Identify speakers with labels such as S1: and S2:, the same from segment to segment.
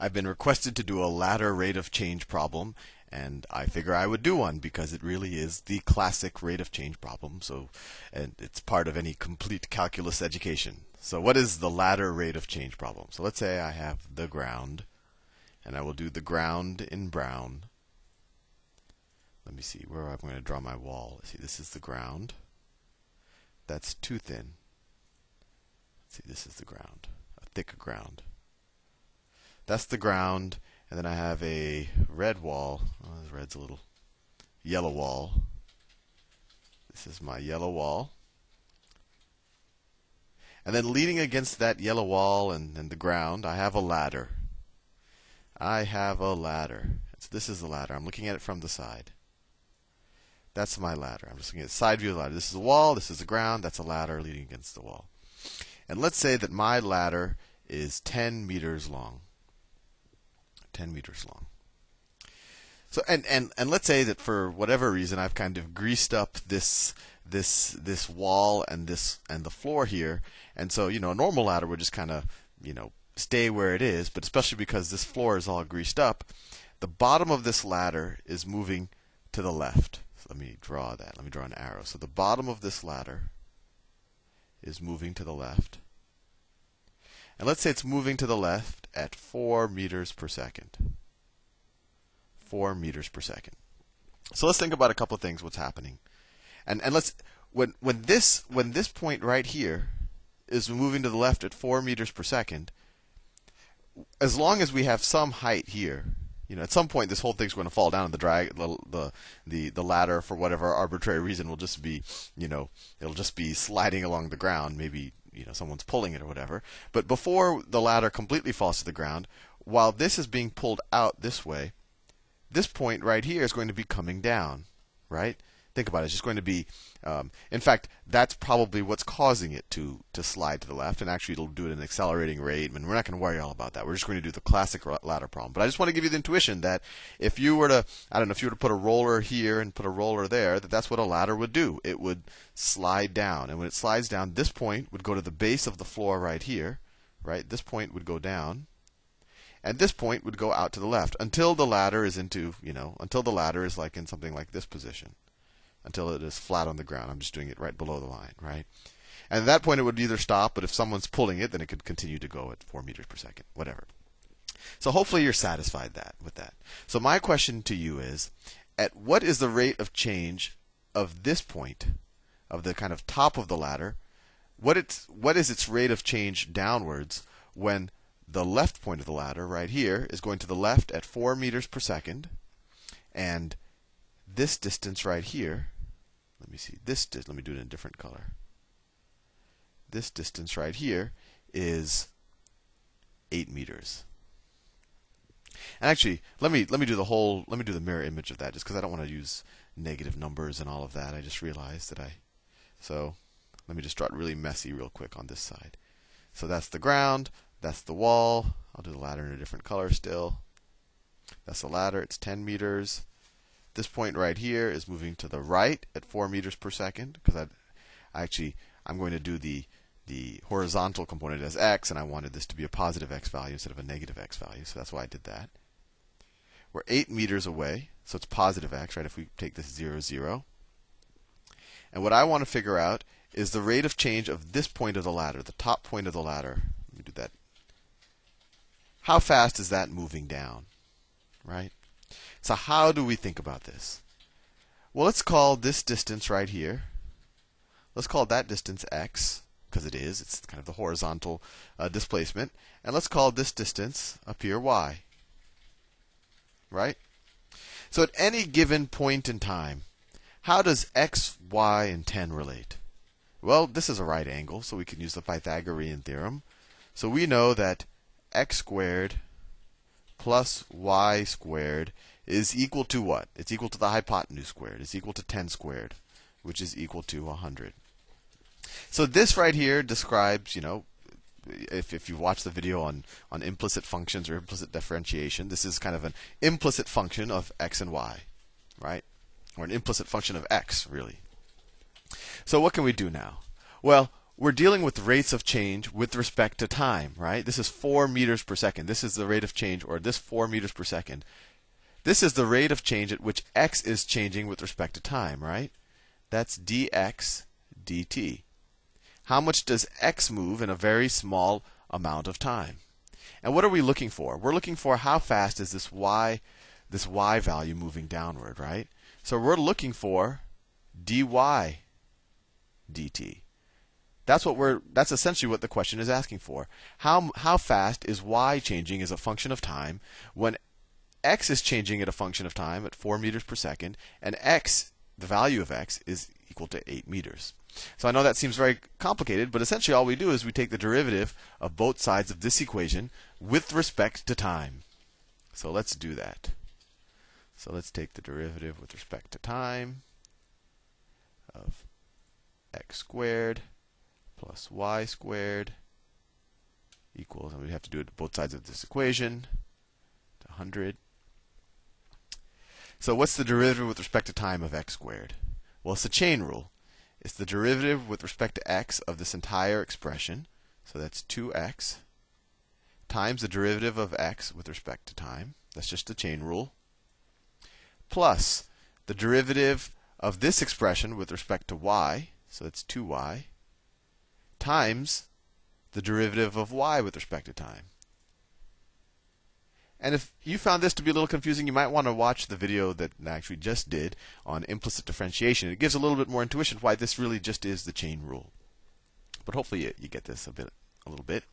S1: I've been requested to do a ladder rate of change problem, and I figure I would do one because it really is the classic rate of change problem. So, and it's part of any complete calculus education. So, what is the ladder rate of change problem? So, let's say I have the ground, and I will do the ground in brown. Let me see where I'm going to draw my wall. See, this is the ground. That's too thin. Let's see, this is the ground, a thicker ground. That's the ground, and then I have a red wall. Oh, this red's a little yellow wall. This is my yellow wall. And then leaning against that yellow wall and, and the ground, I have a ladder. I have a ladder. So this is the ladder. I'm looking at it from the side. That's my ladder. I'm just looking at side view of the ladder. This is the wall, this is the ground, that's a ladder leaning against the wall. And let's say that my ladder is 10 meters long. 10 meters long. So and, and and let's say that for whatever reason I've kind of greased up this this this wall and this and the floor here, and so you know a normal ladder would just kind of you know stay where it is, but especially because this floor is all greased up, the bottom of this ladder is moving to the left. So let me draw that. Let me draw an arrow. So the bottom of this ladder is moving to the left. And let's say it's moving to the left at 4 meters per second. 4 meters per second. So let's think about a couple of things what's happening. And and let's when when this when this point right here is moving to the left at 4 meters per second, as long as we have some height here, you know, at some point this whole thing's going to fall down, and the drag, the, the the the ladder for whatever arbitrary reason will just be, you know, it'll just be sliding along the ground, maybe you know someone's pulling it or whatever. But before the ladder completely falls to the ground, while this is being pulled out this way, this point right here is going to be coming down, right? Think about it. It's just going to be, um, in fact, that's probably what's causing it to to slide to the left. And actually, it'll do it at an accelerating rate. And we're not going to worry all about that. We're just going to do the classic ladder problem. But I just want to give you the intuition that if you were to, I don't know, if you were to put a roller here and put a roller there, that that's what a ladder would do. It would slide down, and when it slides down, this point would go to the base of the floor right here, right? This point would go down and this point would go out to the left until the ladder is into, you know, until the ladder is like in something like this position until it is flat on the ground. I'm just doing it right below the line, right? And at that point, it would either stop, but if someone's pulling it, then it could continue to go at 4 meters per second, whatever. So hopefully you're satisfied that with that. So my question to you is, at what is the rate of change of this point, of the kind of top of the ladder? What it's what is its rate of change downwards when the left point of the ladder right here is going to the left at 4 meters per second, and this distance right here, let me see, this, let me do it in a different color. This distance right here is 8 meters. And actually, let me let me do the whole let me do the mirror image of that just because I don't want to use negative numbers and all of that. I just realized that I so let me just draw it really messy real quick on this side. So that's the ground, that's the wall. I'll do the ladder in a different color still. That's the ladder, it's 10 meters. This point right here is moving to the right at 4 meters per second because I actually I'm going to do the the horizontal component as x, and I wanted this to be a positive x value instead of a negative x value, so that's why I did that. We're 8 meters away, so it's positive x, right? If we take this 0, 0. And what I want to figure out is the rate of change of this point of the ladder, the top point of the ladder. Let me do that. How fast is that moving down? Right? So, how do we think about this? Well, let's call this distance right here, let's call that distance x, because it is, it's kind of the horizontal uh, displacement. And let's call this distance up here y. Right? So, at any given point in time, how does x, y, and 10 relate? Well, this is a right angle, so we can use the Pythagorean theorem. So we know that x squared plus y squared is equal to what? It's equal to the hypotenuse squared. It's equal to 10 squared, which is equal to 100. So this right here describes, you know, if, if you watch the video on, on implicit functions or implicit differentiation, this is kind of an implicit function of x and y, right? Or an implicit function of x, really. So what can we do now? Well, we're dealing with rates of change with respect to time, right? This is 4 meters per second. This is the rate of change, or this 4 meters per second. This is the rate of change at which x is changing with respect to time, right? That's dx dt. How much does x move in a very small amount of time? And what are we looking for? We're looking for how fast is this y this y value moving downward, right? So we're looking for dy dt. That's what we're that's essentially what the question is asking for. How how fast is y changing as a function of time when x is changing at a function of time at 4 meters per second and x the value of x is equal to 8 meters. So I know that seems very complicated, but essentially all we do is we take the derivative of both sides of this equation with respect to time. So let's do that. So let's take the derivative with respect to time of x squared plus y squared equals, and we have to do it both sides of this equation, to 100. So what's the derivative with respect to time of x squared? Well, it's the chain rule. It's the derivative with respect to x of this entire expression. So that's 2x times the derivative of x with respect to time. That's just the chain rule plus the derivative of this expression with respect to y, so that's 2y, times the derivative of y with respect to time. And if you found this to be a little confusing, you might want to watch the video that I actually just did on implicit differentiation. It gives a little bit more intuition why this really just is the chain rule. But hopefully you, you get this a bit a little bit.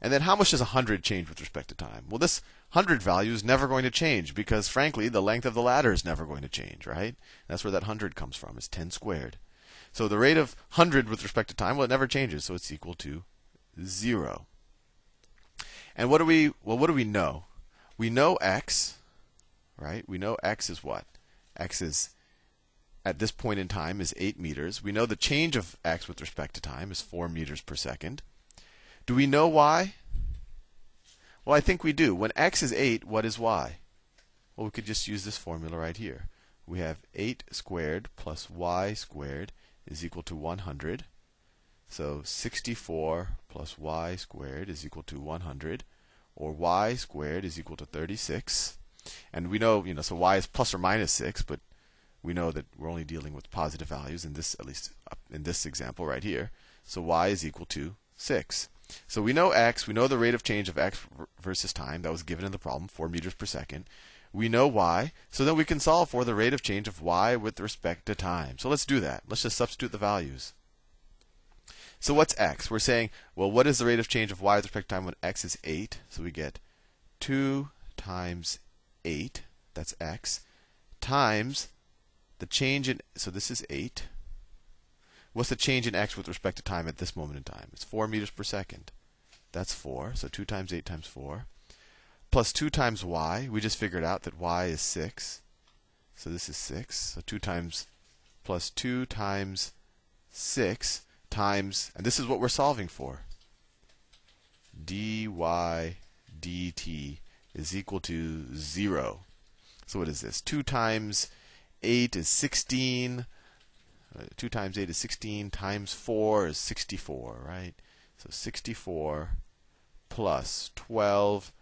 S1: And then how much does 100 change with respect to time? Well, this 100 value is never going to change because, frankly, the length of the ladder is never going to change, right? That's where that 100 comes from. It's 10 squared. So the rate of 100 with respect to time, well, it never changes, so it's equal to 0. And what do we, well, what do we know? We know x, right? We know x is what? x is, at this point in time, is 8 meters. We know the change of x with respect to time is 4 meters per second. Do we know y? Well, I think we do. When x is 8, what is y? Well, we could just use this formula right here. We have 8 squared plus y squared is equal to 100. So 64 plus y squared is equal to 100, or y squared is equal to 36. And we know, you know, so y is plus or minus 6, but we know that we're only dealing with positive values in this, at least in this example right here. So y is equal to 6. So we know x, we know the rate of change of x versus time that was given in the problem, 4 meters per second. We know y, so then we can solve for the rate of change of y with respect to time. So let's do that. Let's just substitute the values. So what's x? We're saying, well, what is the rate of change of y with respect to time when x is 8? So we get 2 times 8, that's x, times the change in, so this is 8, What's the change in x with respect to time at this moment in time? It's 4 meters per second. That's 4. So 2 times 8 times 4. Plus 2 times y. We just figured out that y is 6. So this is 6. So 2 times plus 2 times 6 times, and this is what we're solving for. dy dt is equal to 0. So what is this? 2 times 8 is 16. Uh, 2 times 8 is 16, times 4 is 64, right? So 64 plus 12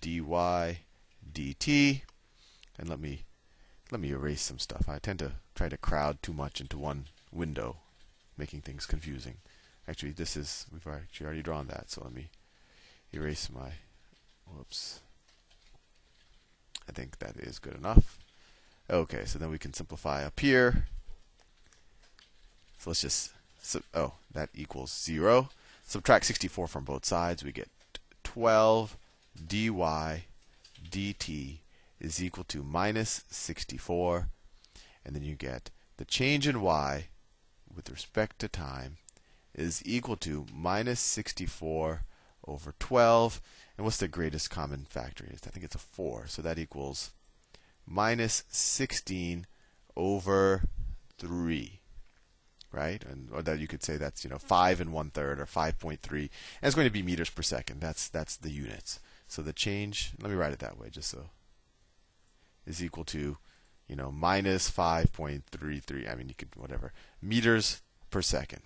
S1: dy dt. And let me let me erase some stuff. I tend to try to crowd too much into one window, making things confusing. Actually, this is we've actually already drawn that, so let me erase my whoops. I think that is good enough. Okay, so then we can simplify up here. So let's just, so, oh, that equals 0. Subtract 64 from both sides. We get 12 dy dt is equal to minus 64. And then you get the change in y with respect to time is equal to minus 64 over 12. And what's the greatest common factor? Is? I think it's a 4. So that equals minus 16 over 3 right? And or that you could say that's you know five and one third or five point three, and it's going to be meters per second. That's that's the units. So the change, let me write it that way, just so is equal to you know minus five point three three. I mean you could whatever meters per second.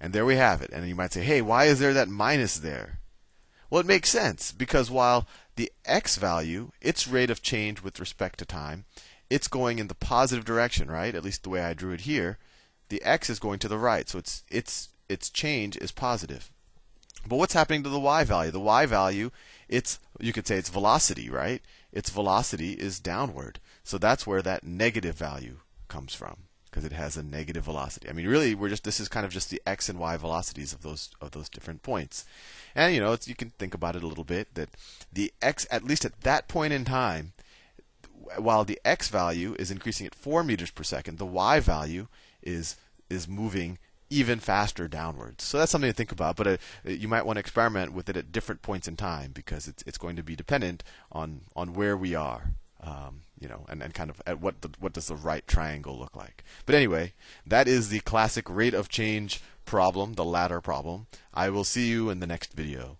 S1: And there we have it. And you might say, hey, why is there that minus there? Well, it makes sense because while the x value, its rate of change with respect to time, it's going in the positive direction, right? At least the way I drew it here. The x is going to the right, so its its its change is positive. But what's happening to the y value? The y value, it's you could say it's velocity, right? Its velocity is downward. So that's where that negative value comes from because it has a negative velocity. I mean, really, we're just this is kind of just the x and y velocities of those of those different points. And you know, you can think about it a little bit that the x, at least at that point in time, while the x value is increasing at four meters per second, the y value is is moving even faster downwards. So that's something to think about. But uh, you might want to experiment with it at different points in time because it's it's going to be dependent on on where we are. Um, you know, and, and kind of at what the, what does the right triangle look like. But anyway, that is the classic rate of change problem, the ladder problem. I will see you in the next video.